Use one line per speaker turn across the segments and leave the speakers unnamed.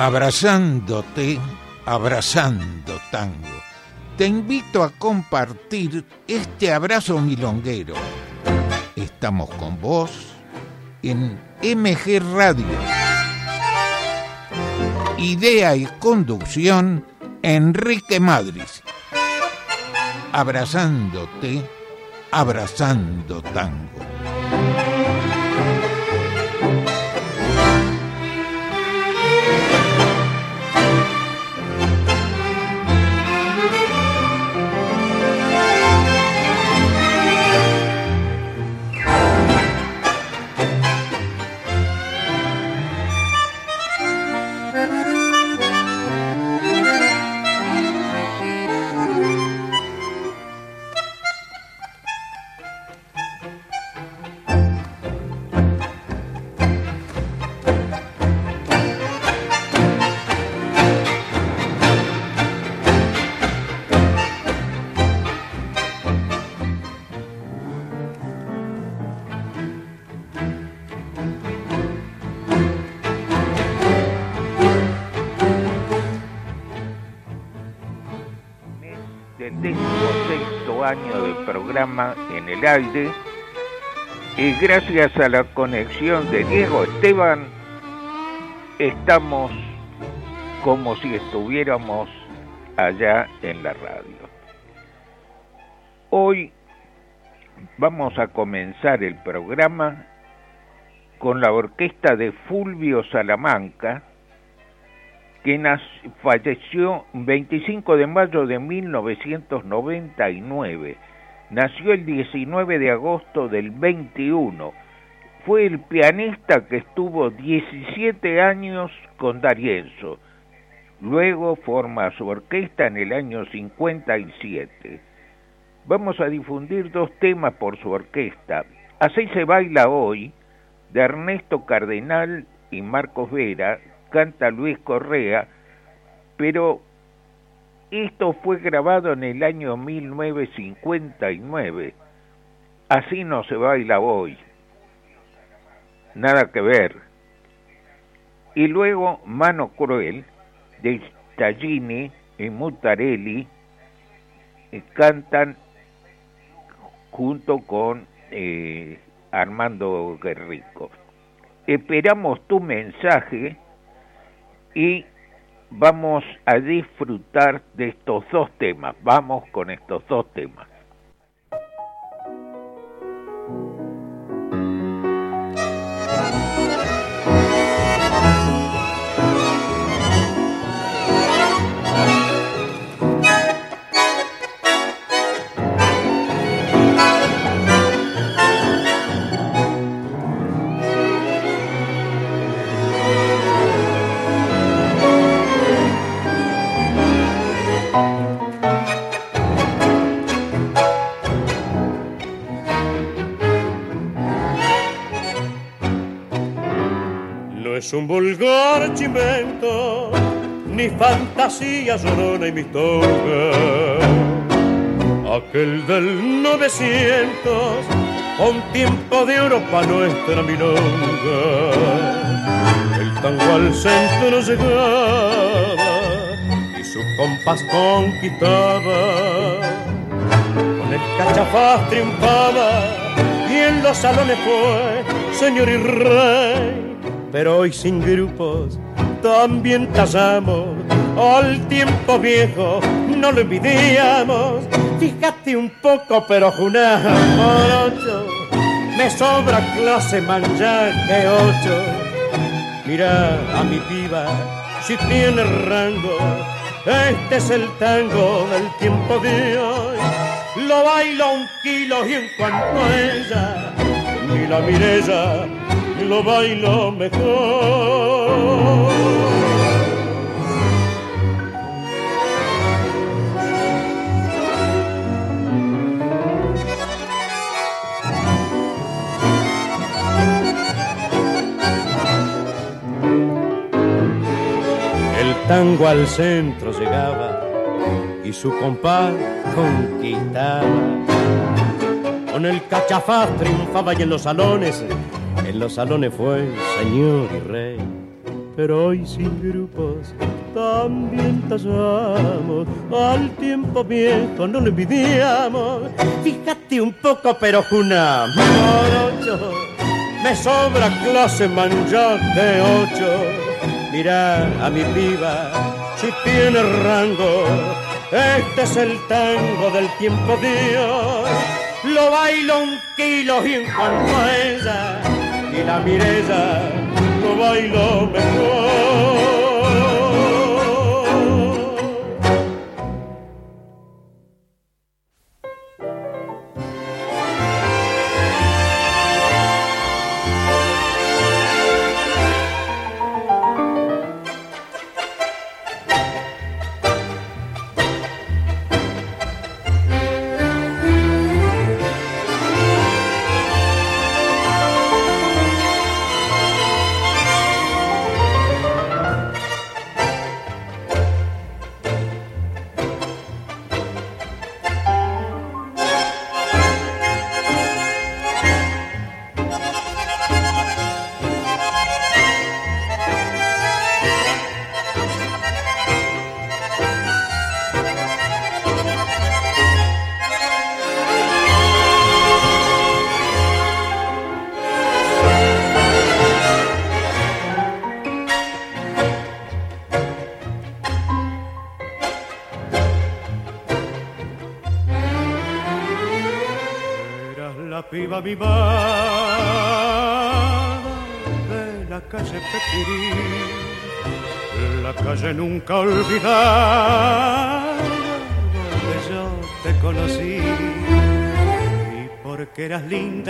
Abrazándote, abrazando tango. Te invito a compartir este abrazo milonguero. Estamos con vos en MG Radio. Idea y conducción, Enrique Madris. Abrazándote, abrazando tango. En el aire y gracias a la conexión de Diego Esteban estamos como si estuviéramos allá en la radio. Hoy vamos a comenzar el programa con la orquesta de Fulvio Salamanca, que falleció 25 de mayo de 1999 Nació el 19 de agosto del 21. Fue el pianista que estuvo 17 años con Darienzo. Luego forma su orquesta en el año 57. Vamos a difundir dos temas por su orquesta. Así se baila hoy, de Ernesto Cardenal y Marcos Vera, canta Luis Correa, pero esto fue grabado en el año 1959. Así no se baila hoy. Nada que ver. Y luego Mano Cruel de Stagini y Mutarelli eh, cantan junto con eh, Armando Guerrico. Esperamos tu mensaje y vamos a disfrutar de estos dos temas. Vamos con estos dos temas.
Un vulgar chimento, ni fantasía llorona y mistonga. Aquel del 900, con tiempo de oro pa' nuestra milonga. El tango al centro llegaba y su compás conquistaba. Con el cachafaz triunfaba y en los salones fue señor y rey pero hoy sin grupos también tallamos al tiempo viejo, no lo envidiamos. Fíjate un poco, pero junamos ocho, me sobra clase manjar que ocho. Mira a mi piba, si tiene rango, este es el tango del tiempo de hoy. Lo bailo un kilo y en cuanto ella, ni la lo bailo mejor. El tango al centro llegaba y su compás conquistaba. Con el cachafaz triunfaba y en los salones en los salones fue señor y rey,
pero hoy sin grupos también tallamos. Al tiempo viejo no lo envidiamos. Fíjate un poco, pero Juna, morocho. Me sobra clase manchate ocho. Mira a mi piba, si tiene rango. Este es el tango del tiempo Dios. Lo bailo un kilo y en cuanto a ella y la mireza lo bailo mejor.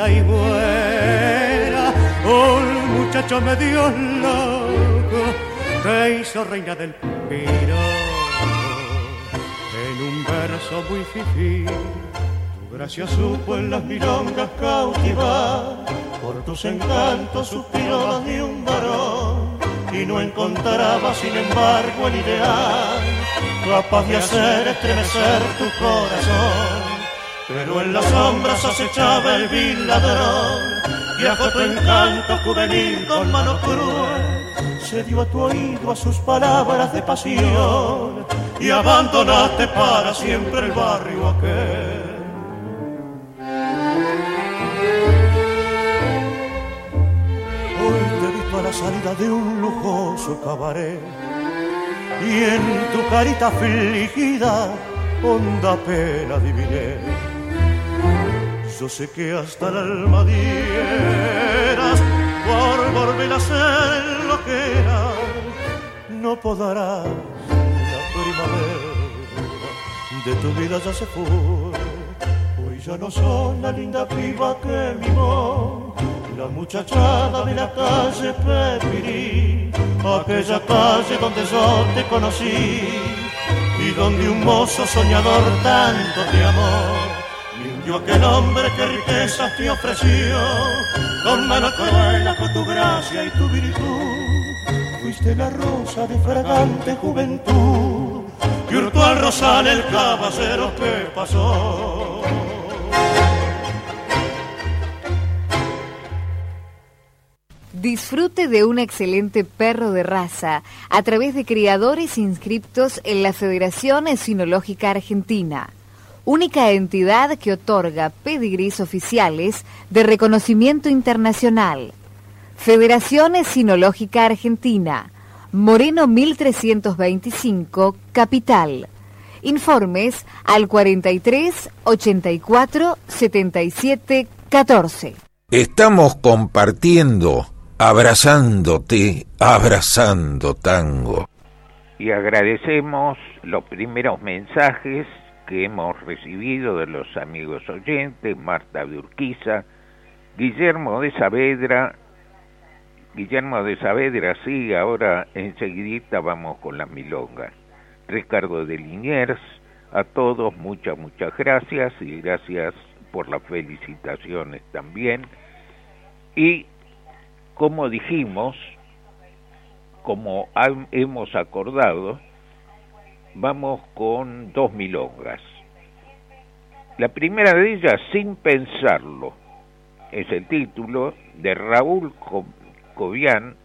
Buena, un muchacho medio loco te hizo reina del piro en un verso muy fifí Gracias supo en las milongas cautivar, por tus encantos suspiró de un varón, y no encontraba sin embargo el ideal, capaz de hacer estremecer tu corazón. En las sombras acechaba el vil ladrón, y bajo tu encanto juvenil con mano cruel, se dio a tu oído a sus palabras de pasión, y abandonaste para siempre el barrio aquel. Salida de un lujoso cabaret. Y en tu carita afligida honda pena adiviné. Yo sé que hasta el alma dieras por volver a ser lo que era, no podrás la primavera de tu vida ya se fue. Hoy ya no son la linda piba que mimó la muchachada de la calle Pepirí, aquella calle donde yo te conocí y donde un mozo soñador tanto te amó. Rindió aquel hombre que riquezas te ofreció, con mano cruela, con tu gracia y tu virtud. Fuiste la rosa de fragante juventud, y hurtó al rosal el caballero que pasó.
Disfrute de un excelente perro de raza a través de criadores inscriptos en la Federación Sinológica Argentina, única entidad que otorga pedigrís oficiales de reconocimiento internacional. Federación Sinológica Argentina, Moreno 1325, Capital. Informes al 43 84 77 14.
Estamos compartiendo abrazándote, abrazando tango. Y agradecemos los primeros mensajes que hemos recibido de los amigos oyentes, Marta de Urquiza, Guillermo de Saavedra, Guillermo de Saavedra, sí, ahora enseguidita vamos con las milongas. Ricardo de Liniers, a todos muchas, muchas gracias y gracias por las felicitaciones también. Y como dijimos, como hemos acordado, vamos con dos milongas. La primera de ellas, Sin Pensarlo, es el título de Raúl Cobian,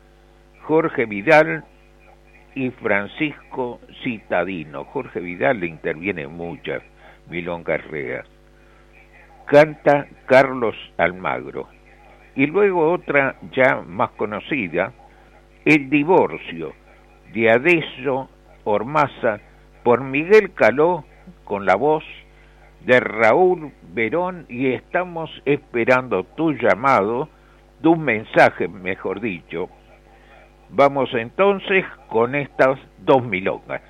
Jorge Vidal y Francisco Citadino. Jorge Vidal le interviene muchas milongas reas. Canta Carlos Almagro. Y luego otra ya más conocida, El divorcio, de Adeso Ormaza, por Miguel Caló, con la voz de Raúl Verón, y estamos esperando tu llamado, tu mensaje, mejor dicho. Vamos entonces con estas dos milongas.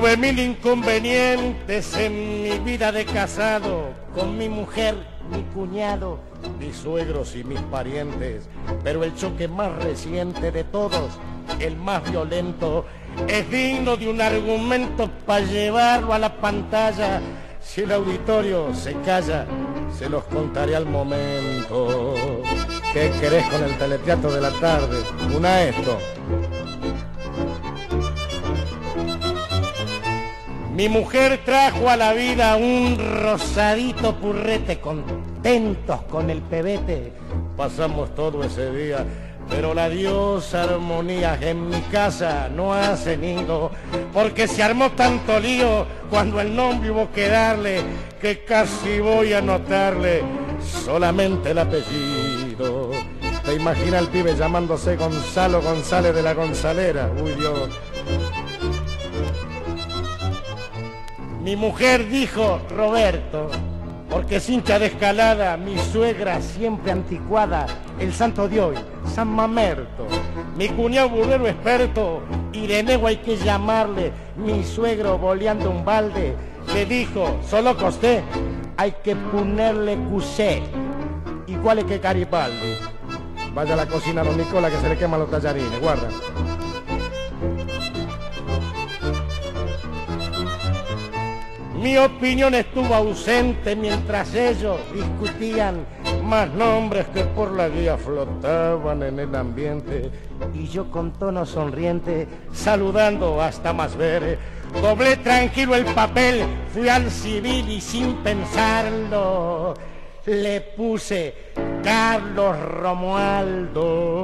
Tuve mil inconvenientes en mi vida de casado, con mi mujer, mi cuñado, mis suegros y mis parientes, pero el choque más reciente de todos, el más violento, es digno de un argumento para llevarlo a la pantalla. Si el auditorio se calla, se los contaré al momento. ¿Qué querés con el teleteatro de la tarde? Una esto. Mi mujer trajo a la vida un rosadito purrete, contentos con el pebete. Pasamos todo ese día, pero la diosa armonía en mi casa no ha cenido, porque se armó tanto lío cuando el nombre hubo que darle, que casi voy a notarle solamente el apellido. ¿Te imaginas el pibe llamándose Gonzalo González de la Gonzalera? Uy Dios. Mi mujer dijo Roberto, porque es de escalada, mi suegra siempre anticuada, el santo de hoy, San Mamerto. Mi cuñado burrero experto, Ireneo hay que llamarle, mi suegro boleando un balde, le dijo, solo costé, hay que ponerle cusé, igual es que Caripaldi. Vaya a la cocina don Nicola que se le queman los tallarines, guarda. Mi opinión estuvo ausente mientras ellos discutían más nombres que por la guía flotaban en el ambiente. Y yo con tono sonriente, saludando hasta más ver, doblé tranquilo el papel, fui al civil y sin pensarlo le puse Carlos Romualdo.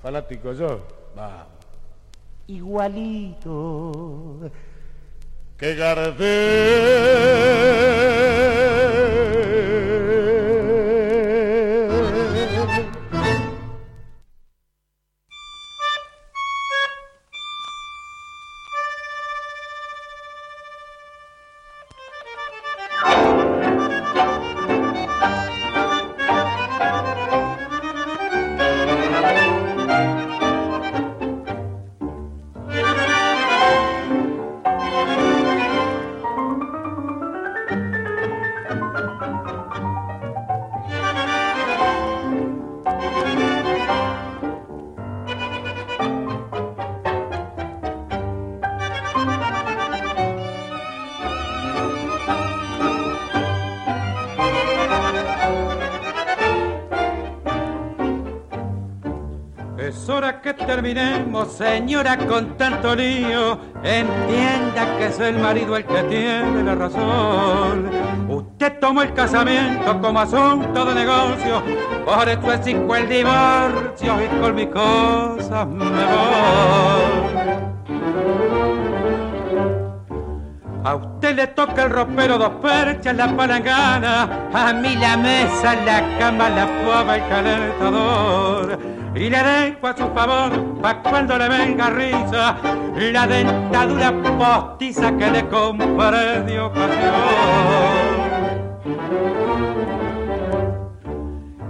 Fanático yo, va. Igualito que
terminemos, señora, con tanto lío. Entienda que es el marido el que tiene la razón. Usted tomó el casamiento como asunto de negocio, por eso exijo el divorcio y con mis cosas me voy. A usted le toca el ropero dos perchas, la palangana, a mí la mesa, la cama, la fuava, el calentador y le dejo a su favor pa' cuando le venga risa la dentadura postiza que le compré de ocasión.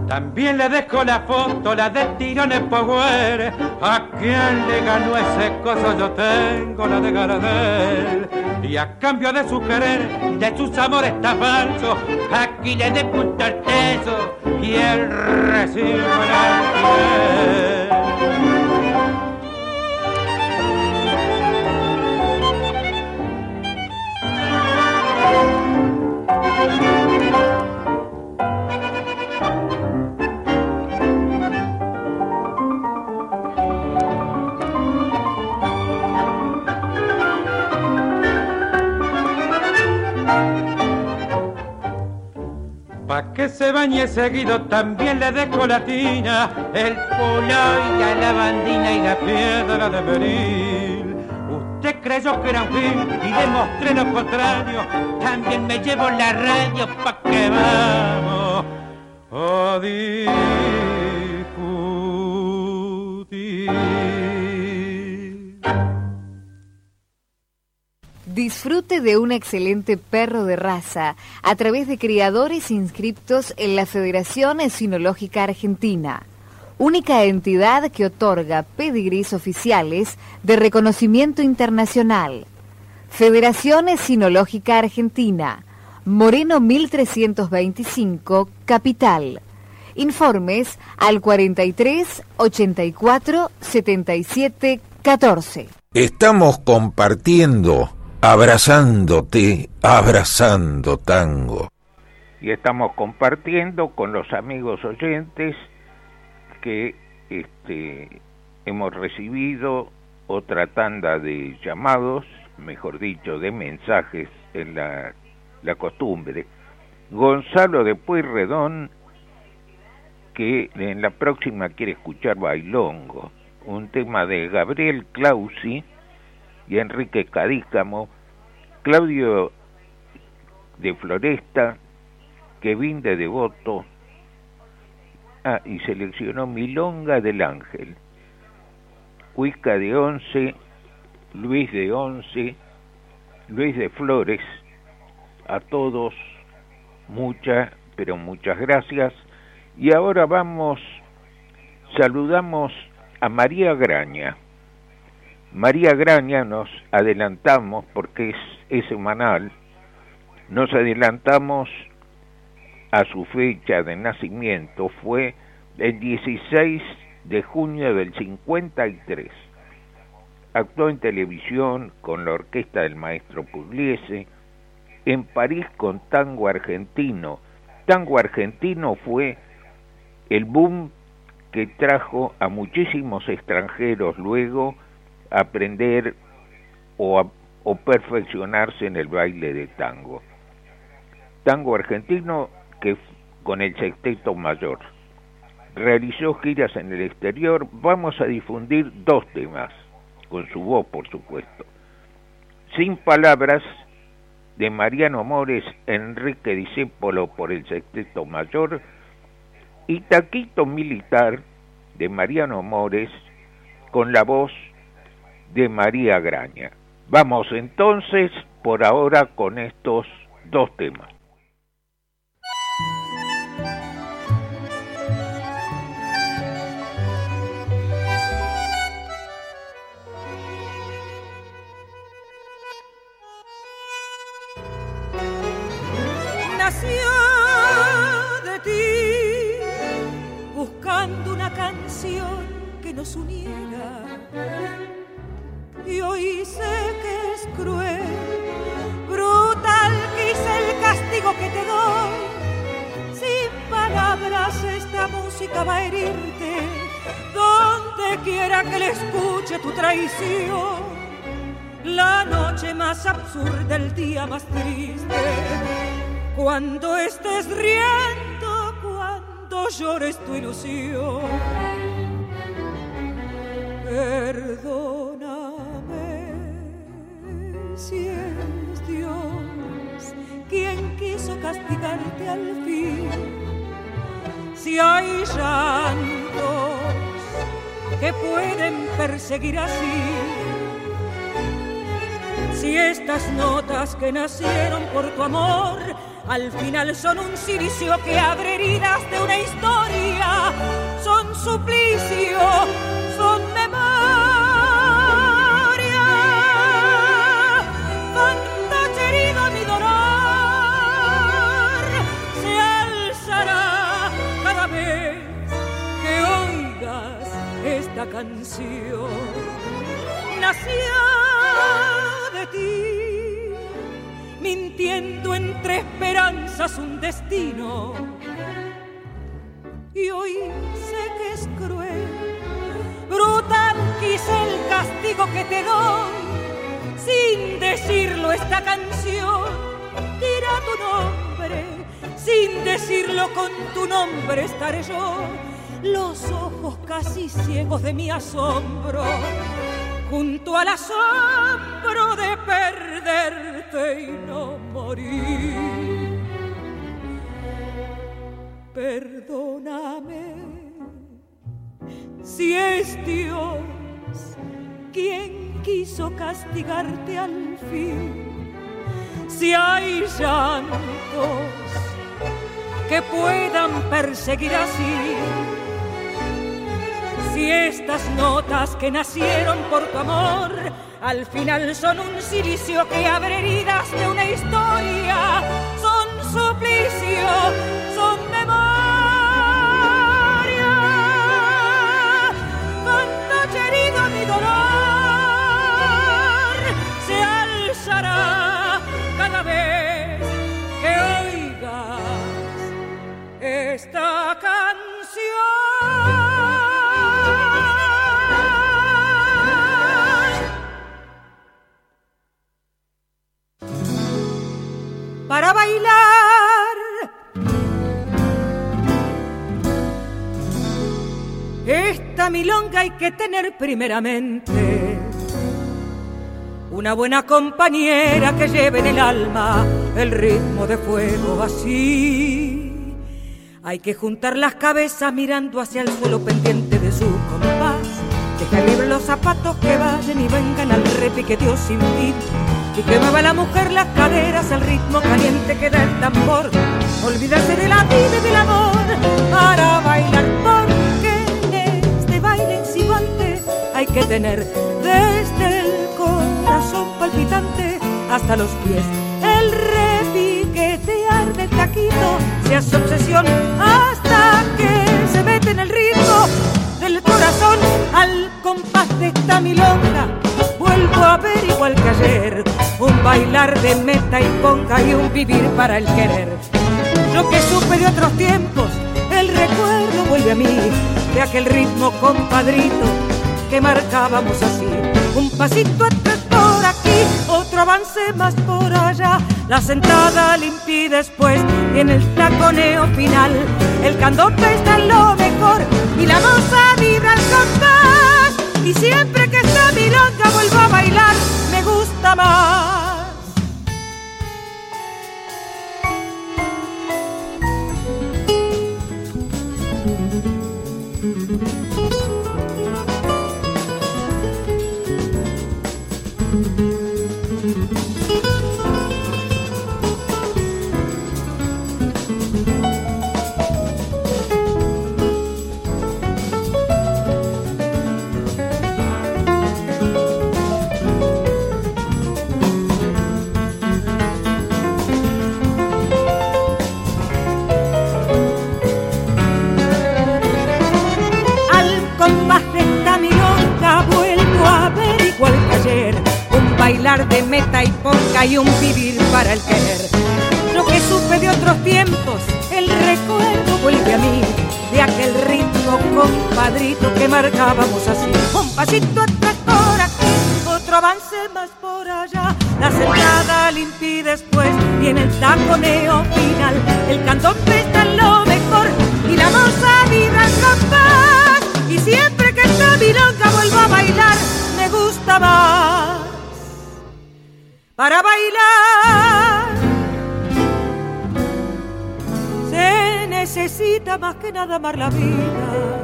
También le dejo la foto, la de Tirones Power. A quien le ganó ese coso yo tengo la de Gardel. Y a cambio de su querer, de sus amores tan falsos, aquí le dejo un teso y él recibe la
que se bañe seguido también le dejo la tina, el la lavandina y la piedra de peril. Usted creyó que era un fin y demostré lo contrario, también me llevo la radio pa' que vamos.
Disfrute de un excelente perro de raza a través de criadores inscriptos en la Federación Esinológica Argentina, única entidad que otorga pedigrís oficiales de reconocimiento internacional. Federación Esinológica Argentina, Moreno 1325, Capital. Informes al 43 84 77 14.
Estamos compartiendo abrazándote, abrazando tango. Y estamos compartiendo con los amigos oyentes que este, hemos recibido otra tanda de llamados, mejor dicho, de mensajes en la, la costumbre. Gonzalo de Pueyrredón, que en la próxima quiere escuchar Bailongo, un tema de Gabriel Clausi, y Enrique Cadícamo, Claudio de Floresta, Kevin de Devoto, ah, y seleccionó Milonga del Ángel, Huica de Once, Luis de Once, Luis de Flores, a todos muchas, pero muchas gracias. Y ahora vamos, saludamos a María Graña. María Graña nos adelantamos, porque es, semanal, nos adelantamos a su fecha de nacimiento, fue el 16 de junio del 53. Actuó en televisión con la orquesta del maestro Pugliese, en París con tango argentino. Tango argentino fue el boom que trajo a muchísimos extranjeros luego aprender o, o perfeccionarse en el baile de tango. Tango argentino que con el sexteto mayor. Realizó giras en el exterior. Vamos a difundir dos temas, con su voz, por supuesto. Sin palabras, de Mariano Mores, Enrique Discépolo por el sexteto mayor, y Taquito Militar, de Mariano Mores, con la voz de María Graña. Vamos entonces por ahora con estos dos temas.
Música va a herirte, donde quiera que le escuche tu traición. La noche más absurda, el día más triste, cuando estés riendo, cuando llores tu ilusión. Perdona si es Dios quien quiso castigarte al fin, si hay llantos que pueden perseguir así, si estas notas que nacieron por tu amor al final son un silicio que abre heridas de una historia, son suplicio, canción. Nació de ti, mintiendo entre esperanzas un destino. Y hoy sé que es cruel, brutal quise el castigo que te doy, sin decirlo esta canción dirá tu nombre. Sin decirlo con tu nombre estaré yo, los ojos casi ciegos de mi asombro, junto al asombro de perderte y no morir. Perdóname si es Dios quien quiso castigarte al fin, si hay llantos que puedan perseguir así. Si estas notas que nacieron por tu amor al final son un silicio que abre heridas de una historia, son suplicio, son memoria. Noche herido mi dolor se alzará cada vez que oigas esta canción. Para bailar esta milonga hay que tener primeramente una buena compañera que lleve en el alma el ritmo de fuego así. Hay que juntar las cabezas mirando hacia el suelo pendiente de su compás. Dejar libre los zapatos que vayan y vengan al repiqueteo sin fin. Y que mueva la mujer las caderas al ritmo caliente que da el tambor. Olvidarse de la vida y del amor para bailar porque en este baile exiguante hay que tener desde el corazón palpitante hasta los pies el repiquetear del taquito se hace obsesión hasta que se mete en el ritmo del corazón al compás de esta milonga vuelvo a ver igual que ayer un bailar de meta y ponga y un vivir para el querer lo que supe de otros tiempos el recuerdo vuelve a mí de aquel ritmo compadrito que marcábamos así. Un pasito atrás por aquí, otro avance más por allá. La sentada limpia después y en el taconeo final. El candombe está en lo mejor y la moza vibra al compás. Y siempre que esta milonga vuelvo a bailar, me gusta más. Y ponga y un vivir para el querer. Lo que supe de otros tiempos, el recuerdo vuelve a mí De aquel ritmo compadrito que marcábamos así. Un pasito atrás por aquí, otro avance más por allá. La sentada limpia después y en el taconeo final El candombe está lo mejor y la moza vibra compás. Y siempre que esta milonga vuelvo a bailar me gusta más Para bailar se necesita más que nada amar la vida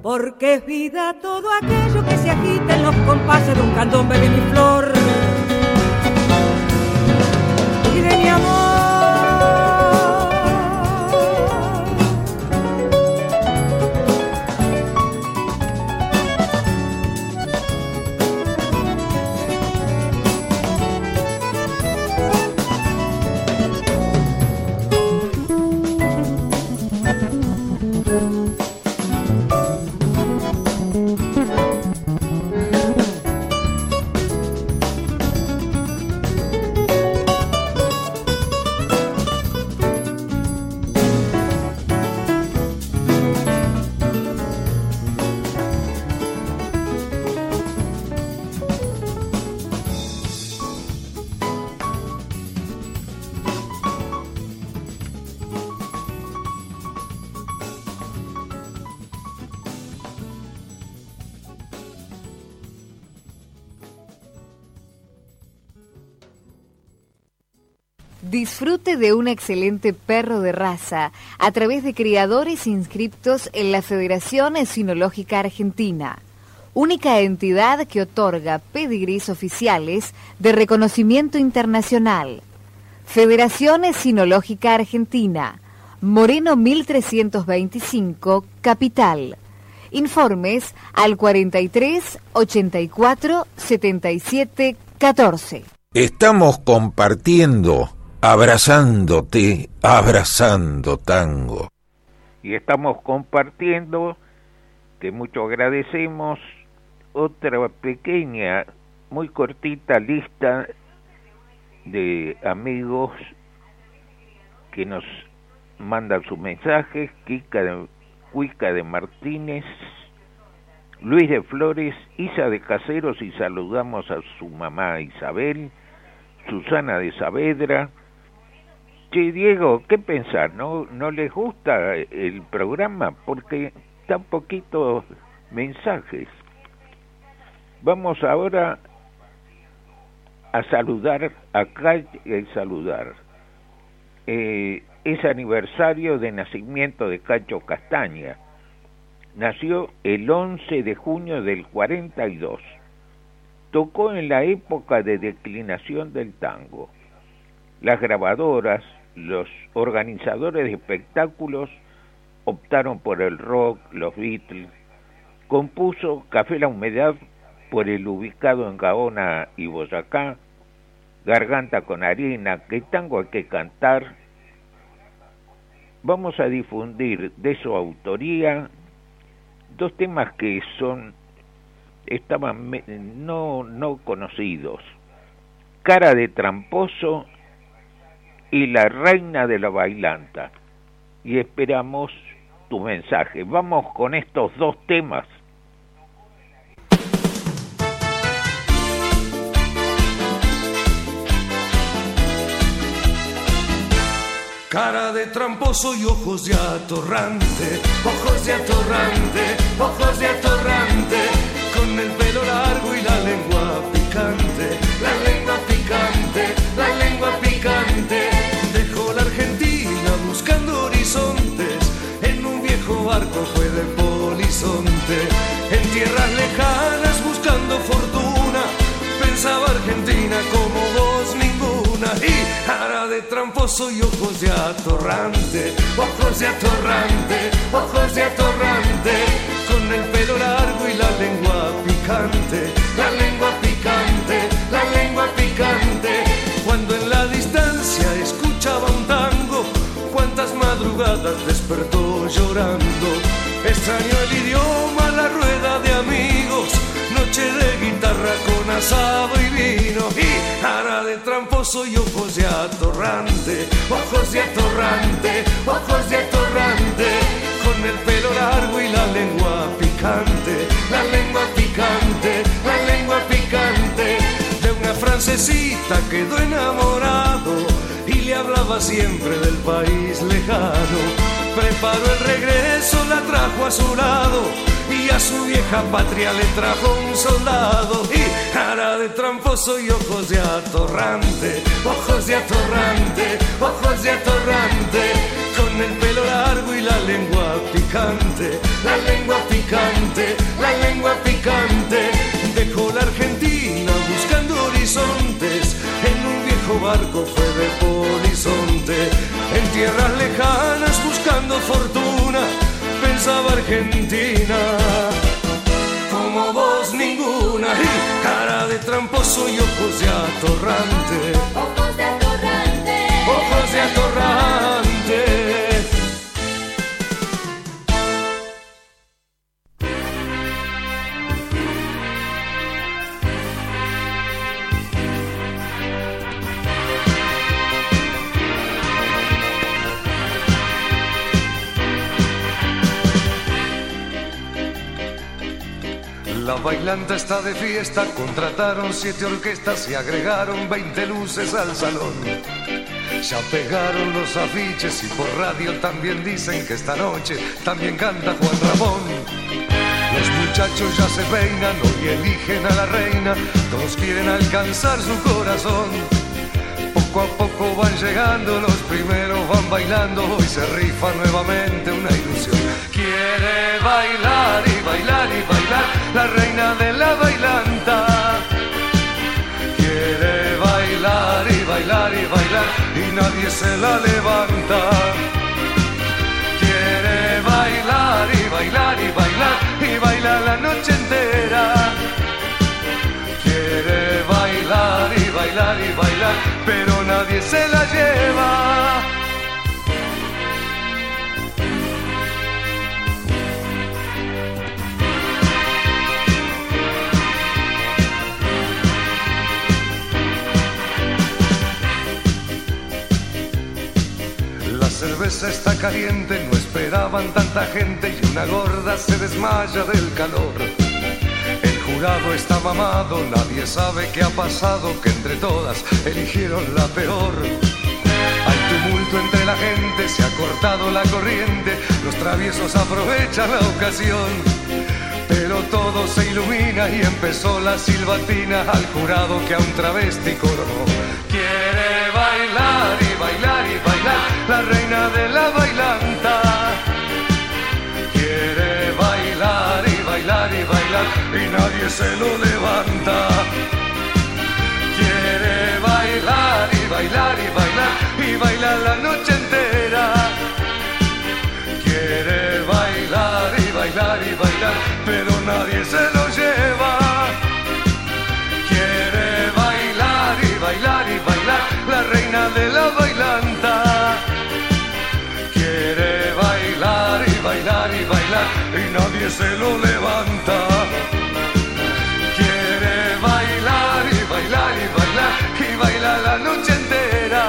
porque es vida todo aquello que se agita en los compases de un candombe de mi flor y de mi amor.
Disfrute de un excelente perro de raza a través de criadores inscriptos en la Federación Sinológica Argentina, única entidad que otorga pedigrís oficiales de reconocimiento internacional. Federación Sinológica Argentina, Moreno 1325, Capital. Informes al 43 84 77 14.
Estamos compartiendo abrazándote, abrazando tango. Y estamos compartiendo, que mucho agradecemos, otra pequeña, muy cortita lista de amigos que nos mandan sus mensajes, Kika de, Cuica de Martínez, Luis de Flores, Isa de Caseros y saludamos a su mamá Isabel, Susana de Saavedra, Diego, ¿qué pensar? ¿No, ¿No les gusta el programa? Porque tan poquitos mensajes. Vamos ahora a saludar, acá y saludar. Eh, es aniversario de nacimiento de Cacho Castaña. Nació el 11 de junio del 42. Tocó en la época de declinación del tango. Las grabadoras, los organizadores de espectáculos optaron por el rock, los Beatles. Compuso Café la Humedad por el ubicado en Gaona y Boyacá, Garganta con Arena, que tango hay que cantar. Vamos a difundir de su autoría dos temas que son estaban no no conocidos. Cara de tramposo y la reina de la bailanta. Y esperamos tu mensaje. Vamos con estos dos temas.
Cara de tramposo y ojos de atorrante, ojos de atorrante, ojos de atorrante, con el pelo largo y la lengua picante, la buscando horizontes, en un viejo barco fue de polizonte, en tierras lejanas buscando fortuna, pensaba Argentina como vos ninguna. Y cara de tramposo y ojos de atorrante, ojos de atorrante, ojos de atorrante, con el pelo largo y la lengua picante, la lengua picante, cuántas madrugadas despertó llorando, extrañó el idioma, la rueda de amigos, noche de guitarra con asado y vino, y cara de tramposo y ojos de atorrante, ojos de atorrante, ojos de atorrante, con el pelo largo y la lengua picante, la lengua picante, la lengua picante, de una francesita quedó enamorado hablaba siempre del país lejano. Preparó el regreso, la trajo a su lado y a su vieja patria le trajo un soldado y cara de tramposo y ojos de atorrante, ojos de atorrante, ojos de atorrante, con el pelo largo y la lengua picante, la lengua picante, de tramposo y ojos de atorrante.
Ojos de atorrante.
Ojos de atorrante. Bailanta está de fiesta, contrataron siete orquestas y agregaron 20 luces al salón. Ya pegaron los afiches y por radio también dicen que esta noche también canta Juan Ramón. Los muchachos ya se peinan, hoy eligen a la reina, todos quieren alcanzar su corazón. Poco a poco van llegando, los primeros van bailando, hoy se rifa nuevamente una ilusión. Quiere bailar y bailar y bailar, la reina de la bailanta. Quiere bailar y bailar y bailar, y nadie se la levanta. Quiere bailar y bailar y bailar, y bailar la noche entera. Quiere bailar y bailar y bailar, pero nadie se la lleva. Está caliente, no esperaban tanta gente y una gorda se desmaya del calor. El jurado está mamado, nadie sabe qué ha pasado, que entre todas eligieron la peor. Hay tumulto entre la gente, se ha cortado la corriente, los traviesos aprovechan la ocasión. Pero todo se ilumina y empezó la silbatina al jurado que a un travesti coronó. Quiere bailar y la reina de la bailanta. Quiere bailar y bailar y bailar y nadie se lo levanta. Quiere bailar y bailar y bailar y bailar la noche entera. Quiere bailar y bailar y bailar, pero nadie se lo lleva. Quiere bailar y bailar y bailar, la reina de la bailanta. Nadie se lo levanta. Quiere bailar y bailar y bailar, y bailar la noche entera.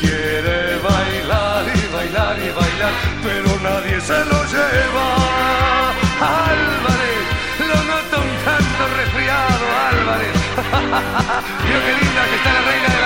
Quiere bailar y bailar y bailar, pero nadie se lo lleva. Álvarez, lo noto un tanto resfriado, Álvarez. Qué linda que está la reina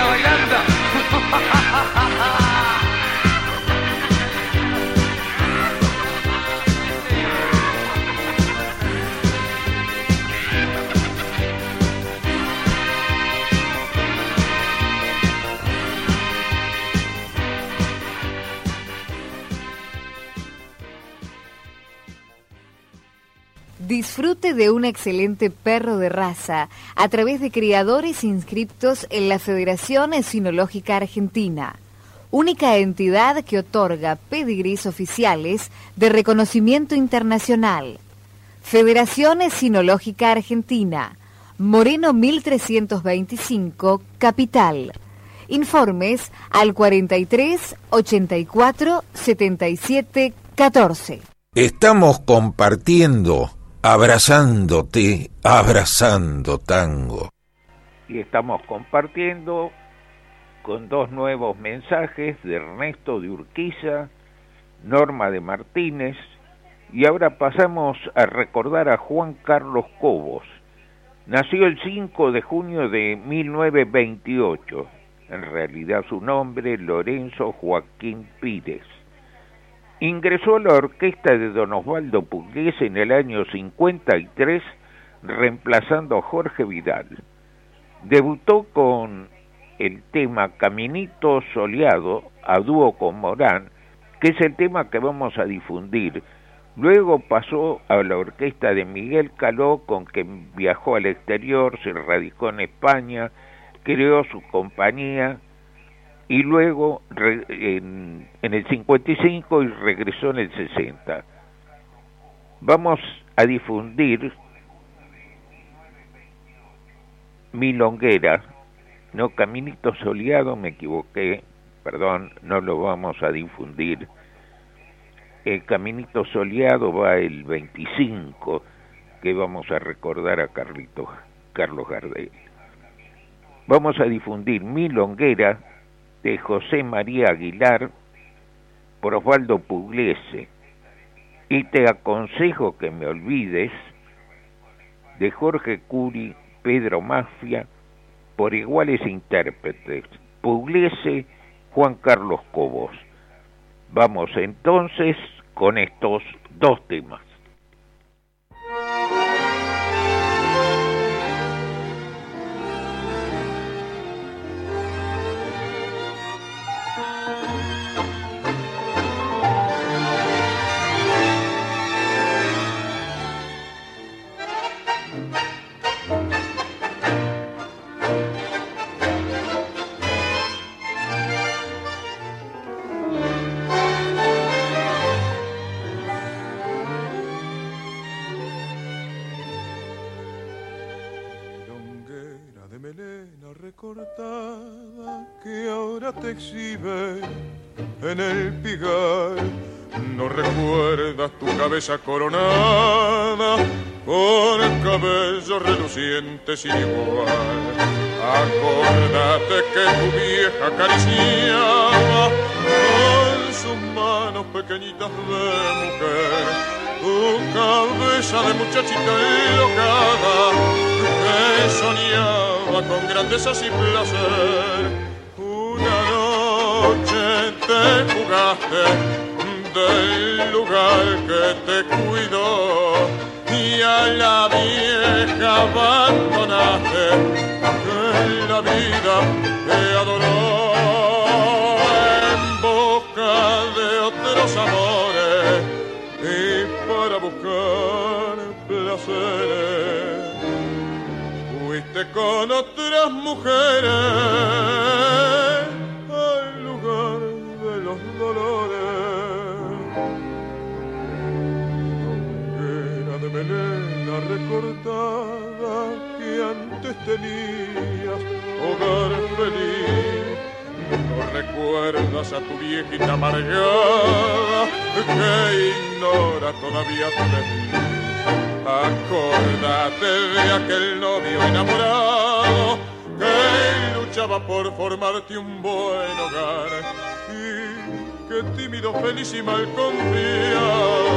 Disfrute de un excelente perro de raza a través de criadores inscriptos en la Federación Esinológica Argentina, única entidad que otorga pedigrís oficiales de reconocimiento internacional. Federación Esinológica Argentina, Moreno 1325, Capital. Informes al 43 84 77 14.
Estamos compartiendo abrazándote, abrazando tango. Y estamos compartiendo con dos nuevos mensajes de Ernesto de Urquiza, Norma de Martínez, y ahora pasamos a recordar a Juan Carlos Cobos. Nació el 5 de junio de 1928. En realidad su nombre, Lorenzo Joaquín Pírez. Ingresó a la orquesta de Don Osvaldo Pugliese en el año 53, reemplazando a Jorge Vidal. Debutó con el tema Caminito Soleado, a dúo con Morán, que es el tema que vamos a difundir. Luego pasó a la orquesta de Miguel Caló, con quien viajó al exterior, se radicó en España, creó su compañía y luego en, el 55 y regresó en el 60. Vamos a difundir Milonguera, no Caminito Soleado, me equivoqué, perdón, no lo vamos a difundir. El Caminito Soleado va el 25, que vamos a recordar a Carlito, Carlos Gardel. Vamos a difundir Milonguera, de José María Aguilar por Osvaldo Pugliese y te aconsejo que me olvides de Jorge Curi, Pedro Mafia, por iguales intérpretes, Pugliese, Juan Carlos Cobos. Vamos entonces con estos dos temas.
Coronada con el cabello reluciente sin igual. Acordate que tu vieja acariciaba con sus manos pequeñitas de mujer tu cabeza de muchachita enlocada que soñaba con grandezas y placer. Una noche te jugaste del lugar que te cuidó y a la vieja abandonaste que la vida te adoró en boca de otros amores y para buscar placeres fuiste con otras mujeres melena recortada que antes tenías hogar feliz. No recuerdas a tu viejita amargada que ignora todavía tu desliz. Acordate de aquel novio enamorado que luchaba por formarte un buen hogar y que tímido, feliz y mal confiado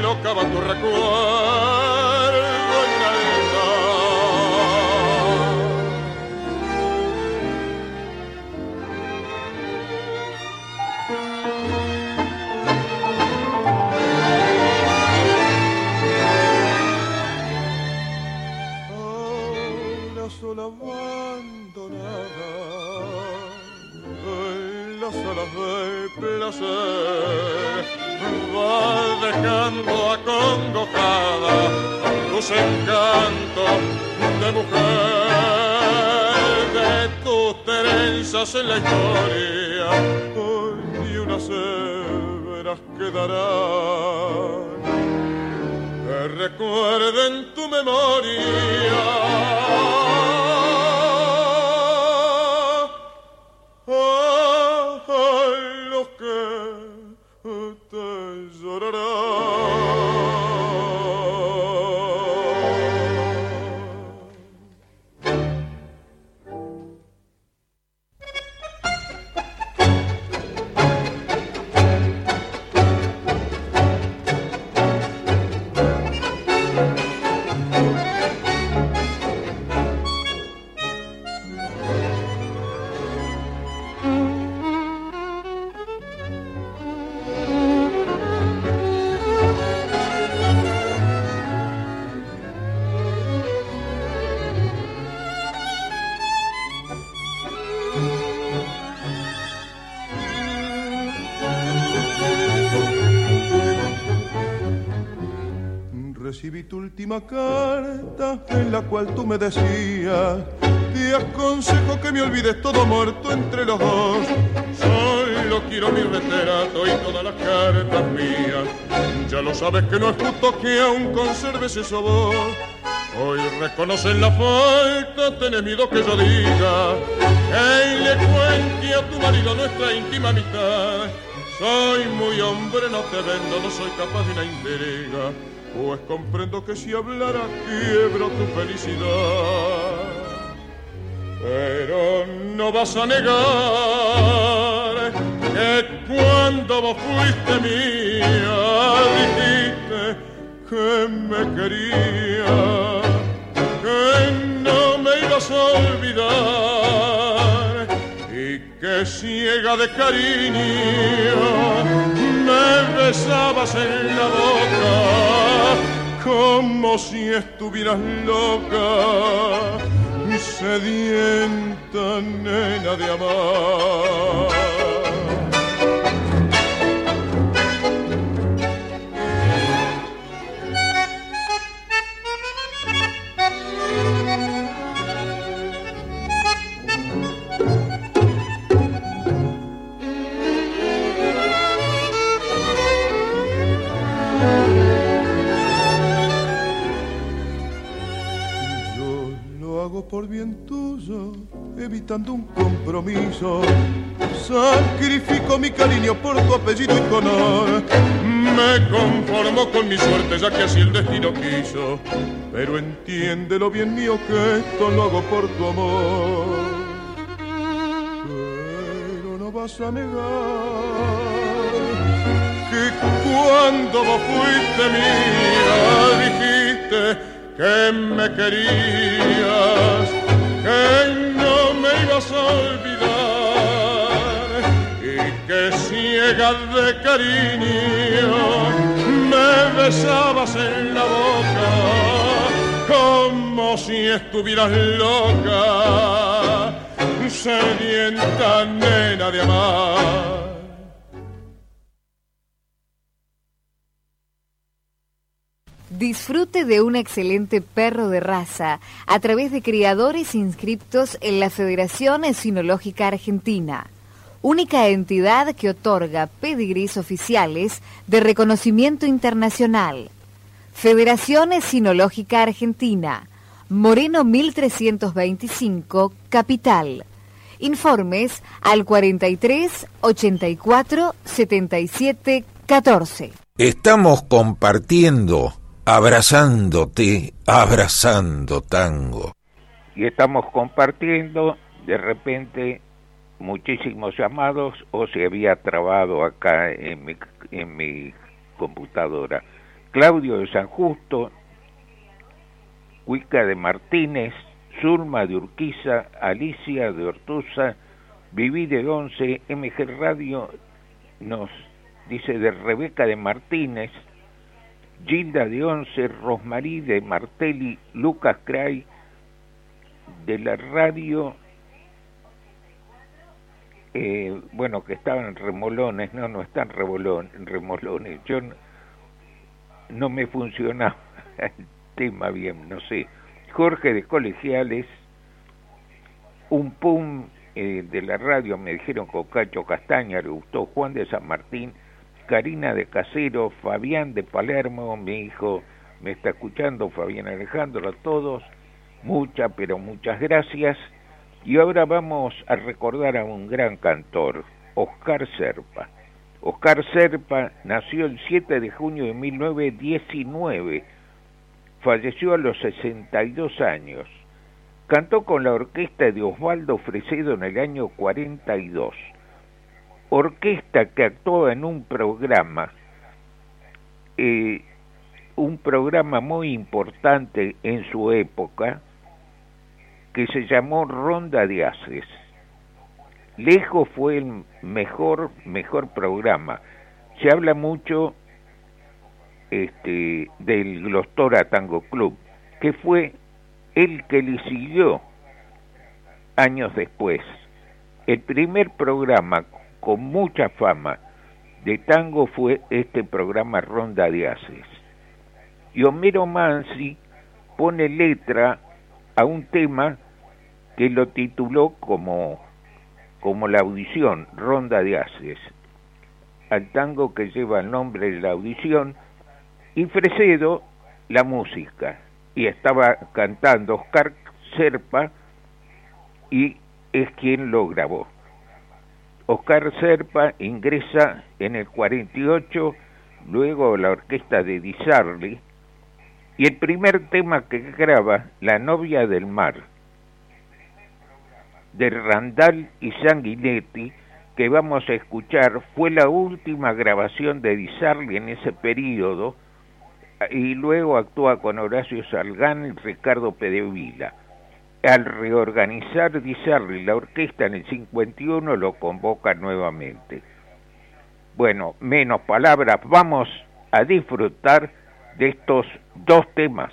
colocaba tu recuerdo en. Ahora sola abandonada en las salas del placer va dejando acongojada tus encantos de mujer. De tus trenzas en la historia hoy y unas severas quedarán. Que recuerden tu memoria te llorarán. Recibí tu última carta en la cual tú me decías Te aconsejo que me olvides todo muerto entre los dos. Solo quiero mi retrato y todas las cartas mías. Ya lo sabes que no es justo que aún conserves eso vos Hoy reconocen la falta, tenés miedo que yo diga Que le cuente a tu marido nuestra íntima amistad. Soy muy hombre, no te vendo, no soy capaz de una intriga. Pues comprendo que si hablara quiebro tu felicidad. Pero no vas a negar que cuando vos fuiste mía dijiste que me quería, que no me ibas a olvidar y que ciega de cariño me besabas en la boca como si estuvieras loca, sedienta nena de amar. Por bien tuyo, evitando un compromiso. Sacrifico mi cariño por tu apellido y tu honor. Me conformo con mi suerte, ya que así el destino quiso. Pero entiéndelo bien mío que esto lo hago por tu amor. Pero no vas a negar que cuando vos fuiste mía dijiste que me querías, que no me ibas a olvidar y que ciega de cariño me besabas en la boca como si estuvieras loca, sedienta nena de amar.
Disfrute de un excelente perro de raza a través de criadores inscriptos en la Federación Sinológica Argentina, única entidad que otorga pedigrís oficiales de reconocimiento internacional. Federación Sinológica Argentina, Moreno 1325, Capital. Informes al 43 84 77 14.
Estamos compartiendo abrazándote, abrazando tango. Y estamos compartiendo de repente muchísimos llamados o se había trabado acá en mi, en mi computadora. Claudio de San Justo, Cuica de Martínez, Zulma de Urquiza, Alicia de Ortuza, Viví de Once, MG Radio nos dice de Rebeca de Martínez, Gilda de Once, Rosmarí de Martelli, Lucas Cray, de la radio, eh, bueno, que estaban remolones, no, no están remolones, yo no, me funcionaba el tema bien, no sé. Jorge de Colegiales, un pum eh, de la radio, me dijeron con Cacho Castaña, le gustó Juan de San Martín, Karina de Casero, Fabián de Palermo, mi hijo me está escuchando, Fabián Alejandro, a todos, muchas, pero muchas gracias. Y ahora vamos a recordar a un gran cantor, Oscar Serpa. Oscar Serpa nació el 7 de junio de 1919, falleció a los 62 años. Cantó con la orquesta de Osvaldo Fresedo en el año 42 orquesta que actuó en un programa, eh, un programa muy importante en su época, que se llamó Ronda de Haces. Lejos fue el mejor, mejor programa. Se habla mucho este, del Glostora Tango Club, que fue el que le siguió años después. El primer programa con mucha fama de tango fue este programa Ronda de Haces. Y Homero Mansi pone letra a un tema que lo tituló como, como la audición, Ronda de Haces, al tango que lleva el nombre de la audición, y Fresedo la música, y estaba cantando Oscar Serpa, y es quien lo grabó. Oscar Serpa ingresa en el 48, luego la orquesta de Di Sarli, y el primer tema que graba, La novia del mar, de Randall y Sanguinetti, que vamos a escuchar, fue la última grabación de Di Sarli en ese periodo, y luego actúa con Horacio Salgán y Ricardo Pedevila al reorganizar Disarri la orquesta en el 51 lo convoca nuevamente. Bueno, menos palabras, vamos a disfrutar de estos dos temas.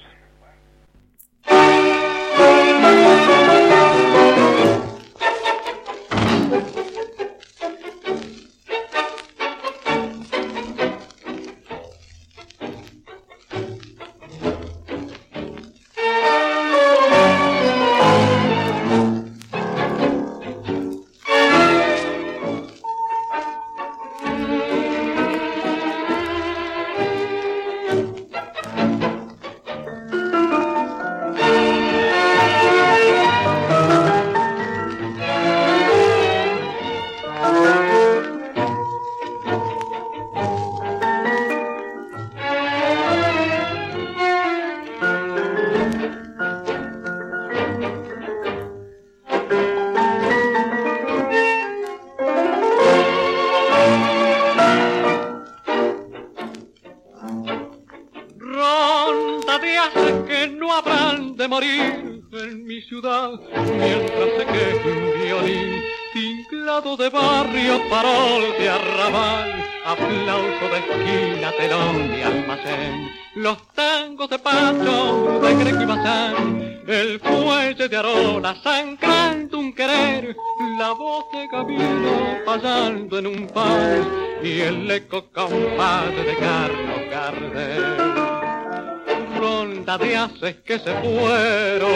Que se fueron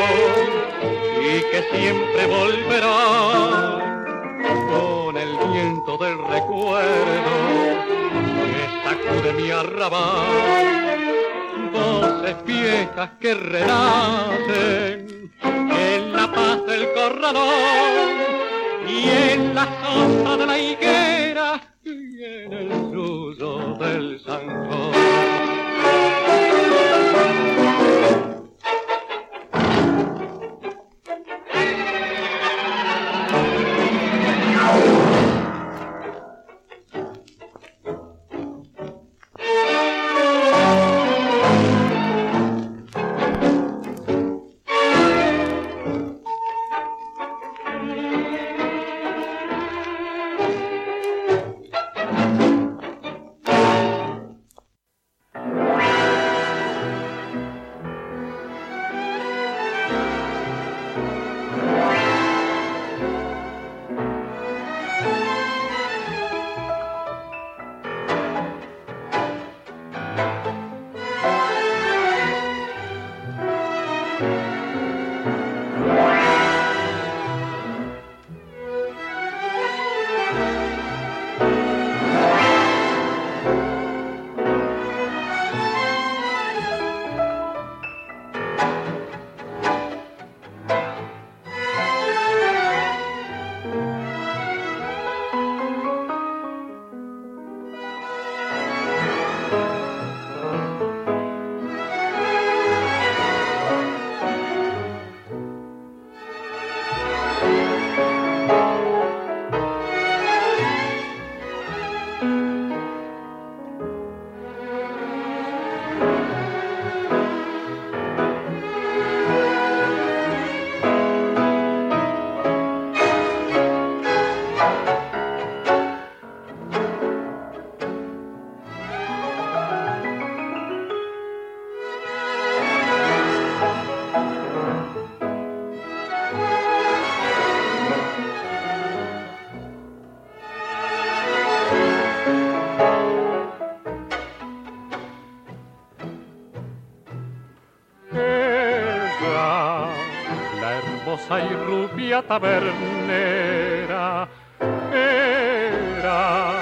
y que siempre volverán con el viento del recuerdo que sacude mi arrabal. Voces viejas que renacen en la paz del corralón y en la sombra de la higuera y en el suyo del zanjón. Tabernera era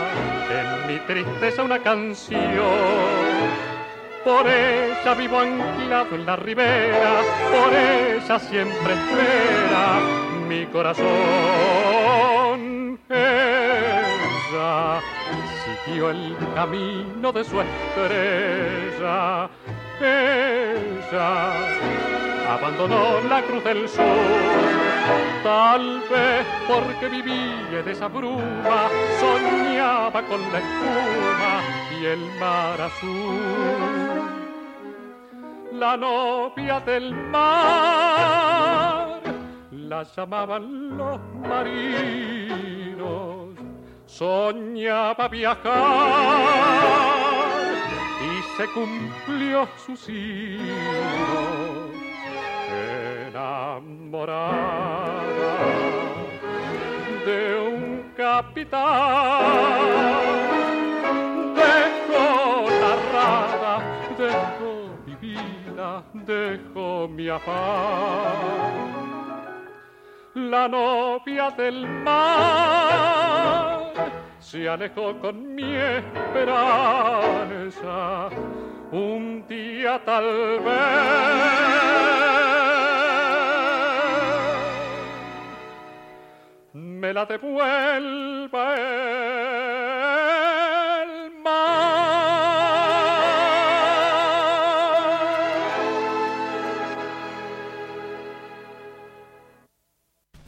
en mi tristeza una canción. Por ella vivo anquilado en la ribera, por ella siempre espera mi corazón. Ella siguió el camino de su estrella. Ella abandonó la cruz del sur Tal vez porque vivía en esa bruma, soñaba con la espuma y el mar azul. La novia del mar, la llamaban los marinos, soñaba viajar y se cumplió su sino enamorada de un capitán. Dejo la rada, dejo mi vida, dejo mi afán. La novia del mar se alejó con mi esperanza. Un día tal vez me la devuelva el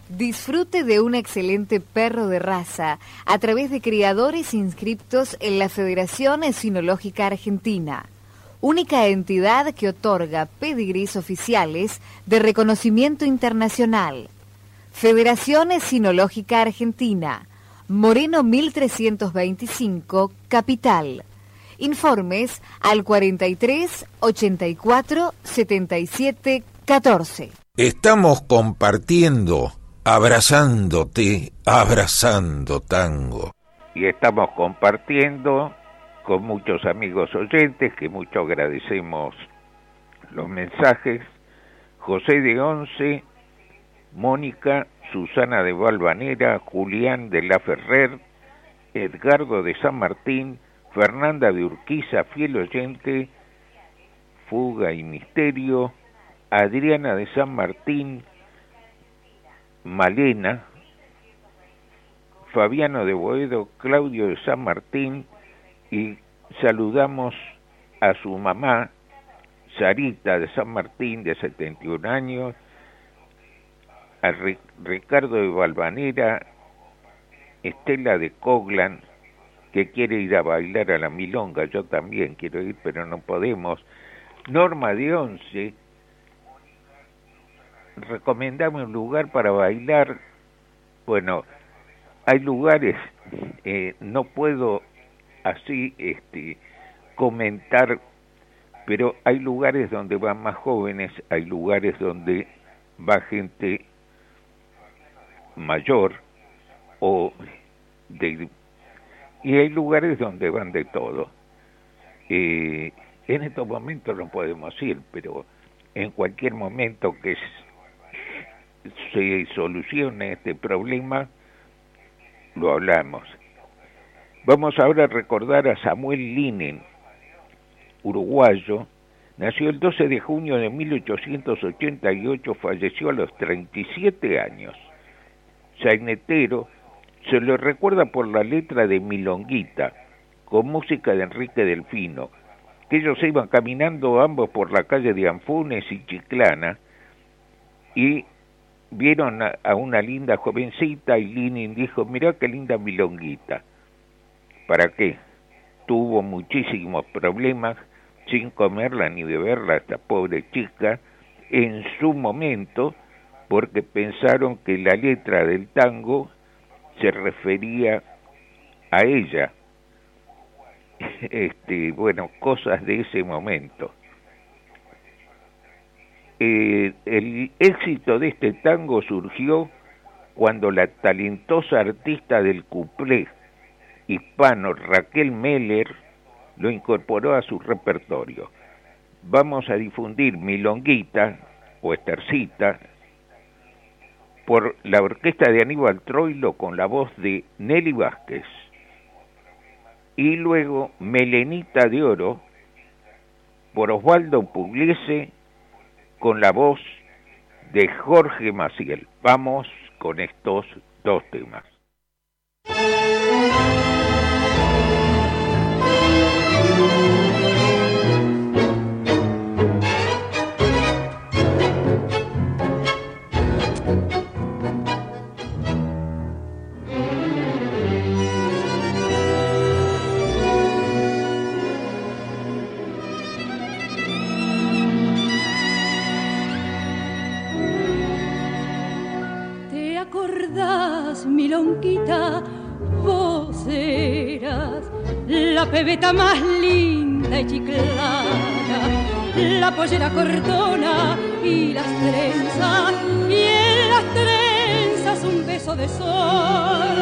Disfrute de un excelente perro de raza a través de criadores inscriptos en la Federación Esinológica Argentina única entidad que otorga pedigrís oficiales de reconocimiento internacional. Federación Sinológica Argentina, Moreno 1325, Capital. Informes al 43 84 77 14.
Estamos compartiendo, abrazándote, abrazando tango.
Y estamos compartiendo con muchos amigos oyentes que mucho agradecemos los mensajes. José de Once, Mónica, Susana de Valvanera, Julián de la Ferrer, Edgardo de San Martín, Fernanda de Urquiza, fiel oyente, Fuga y Misterio, Adriana de San Martín, Malena, Fabiano de Boedo, Claudio de San Martín y saludamos a su mamá, Sarita de San Martín, de 71 años, a Ricardo de Valvanera, Estela de Coglan, que quiere ir a bailar a la milonga, yo también quiero ir, pero no podemos. Norma de Once, recomendame un lugar para bailar. Bueno, hay lugares, eh, no puedo así este, comentar, pero hay lugares donde van más jóvenes, hay lugares donde va gente mayor o de y hay lugares donde van de todo. Eh, en estos momentos no podemos ir, pero en cualquier momento que se solucione este problema, lo hablamos. Vamos ahora a recordar a Samuel Linen, uruguayo, nació el 12 de junio de 1888, falleció a los 37 años. Sainetero, se lo recuerda por la letra de Milonguita, con música de Enrique Delfino, que ellos iban caminando ambos por la calle de Anfunes y Chiclana y vieron a, una linda jovencita y Linin dijo, mira qué linda Milonguita. ¿Para qué? Tuvo muchísimos problemas sin comerla ni beberla esta pobre chica en su momento porque pensaron que la letra del tango se refería a ella. Este, bueno, cosas de ese momento. Eh, el éxito de este tango surgió cuando la talentosa artista del cuplé hispano Raquel Meller lo incorporó a su repertorio. Vamos a difundir Milonguita o Estercita por la orquesta de Aníbal Troilo con la voz de Nelly Vázquez. Y luego Melenita de Oro por Osvaldo Pugliese con la voz de Jorge Maciel. Vamos con estos dos temas.
Pebeta más linda y chiclana, la pollera cortona y las trenzas, y en las trenzas un beso de sol,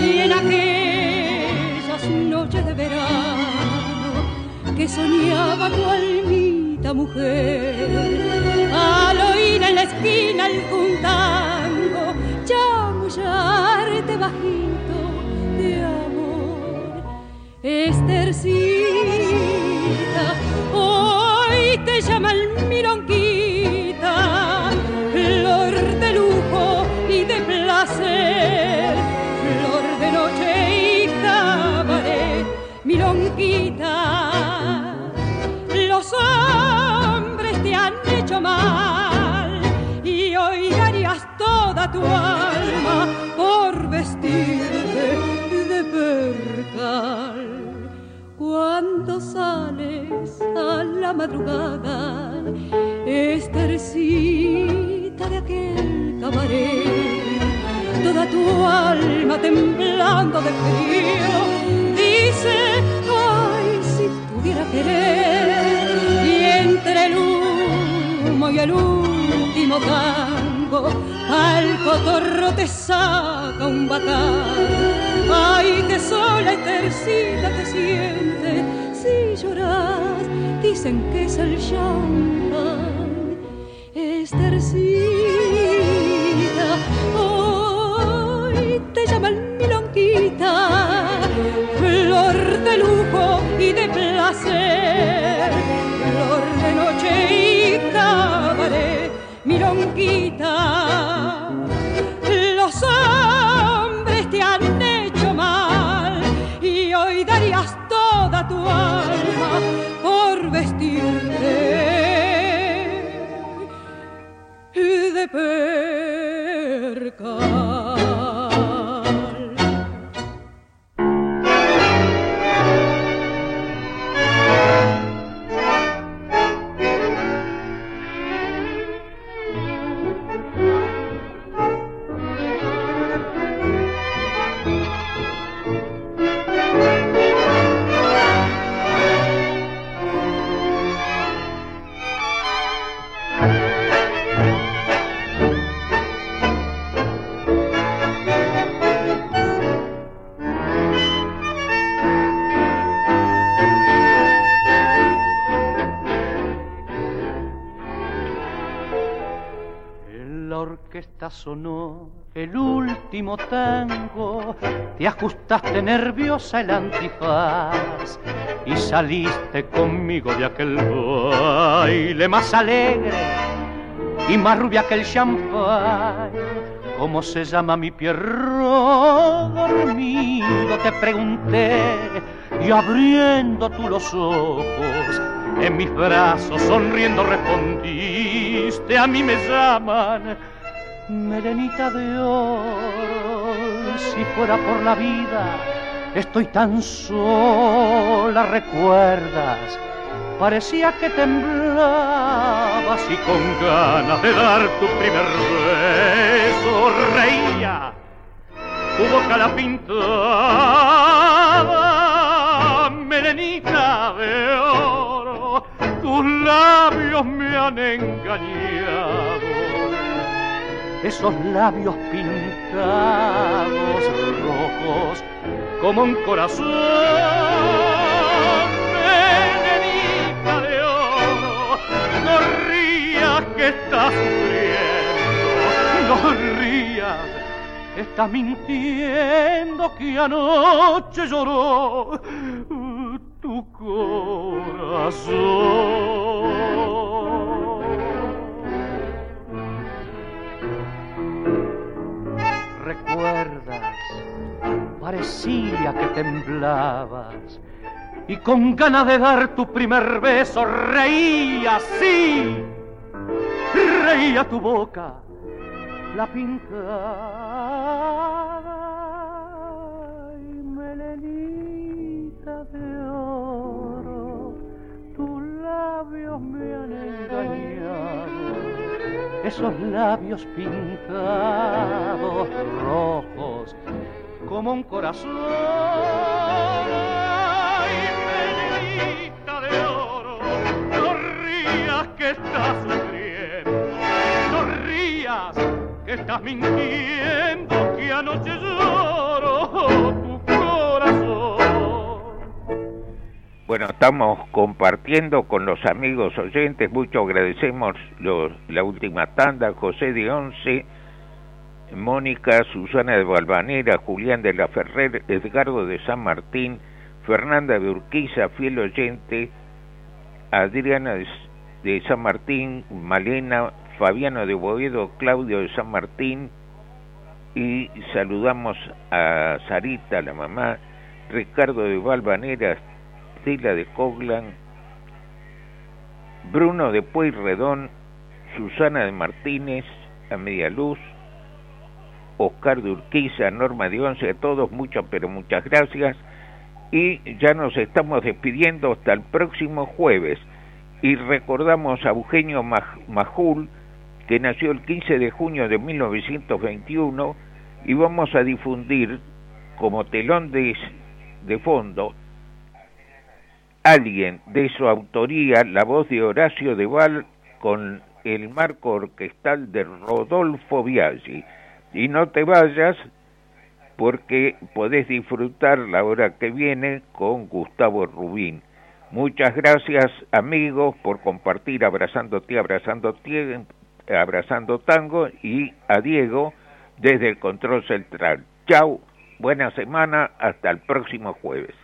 y en aquellas noches de verano que soñaba tu almita mujer, al oír en la esquina el juntango, chamullarte bajito Estercita, hoy te madrugada, estercita de aquel cabaret, toda tu alma temblando de frío, dice, ay, si pudiera querer, y entre el humo y el último tango, al cotorro te saca un bacán. Ay, que sola y tercita te siente si lloras. Dicen que es el champán. Estercita,
sonó el último tango, te ajustaste nerviosa el antifaz y saliste conmigo de aquel baile más alegre y más rubia que el champán. ¿Cómo se llama mi pierro dormido? Te pregunté y abriendo tú los ojos en mis brazos sonriendo respondiste a mí me llaman Melenita de oro si fuera por la vida estoy tan sola recuerdas parecía que temblabas y con ganas de dar tu primer beso reía tu boca la pintaba melenita de oro, tus labios me han engañado. Esos labios pintados rojos como un corazón, melenita de oro, no rías que estás sufriendo, no rías Estás mintiendo que anoche lloró tu corazón. Recuerdas, parecía que temblabas y con ganas de dar tu primer beso reía así, reía tu boca la pintada y melenita de oro, tus labios me han engañado, esos labios pintados rojos como un corazón. Ay, melenita de oro, no rías que estás sufriendo, no rías que estás mintiendo, que anoche lloro
Bueno, estamos compartiendo con los amigos oyentes, mucho agradecemos los- la última tanda, José de Once, Mónica, Susana de Valvanera, Julián de la Ferrer, Edgardo de San Martín, Fernanda de Urquiza, fiel oyente, Adriana de, San Martín, Malena, Fabiano de Boedo, Claudio de San Martín, y saludamos a Sarita, la mamá, Ricardo de Valvanera, Estela de Coglan, Bruno de Pueyrredón, Susana de Martínez, a Media Luz, Oscar de Urquiza, Norma de Once, a todos muchas, pero muchas gracias. Y ya nos estamos despidiendo hasta el próximo jueves. y recordamos a Eugenio Majul, que nació el 15 de junio de 1921, y vamos a difundir como telón de, de fondo alguien de su autoría, la voz de Horacio de Val con el marco orquestal de Rodolfo Biaggi. Y no te vayas porque podés disfrutar la hora que viene con Gustavo Rubín. Muchas gracias amigos por compartir abrazándote, abrazándote, abrazando tango y a Diego desde el control central. Chau, buena semana, hasta el próximo jueves.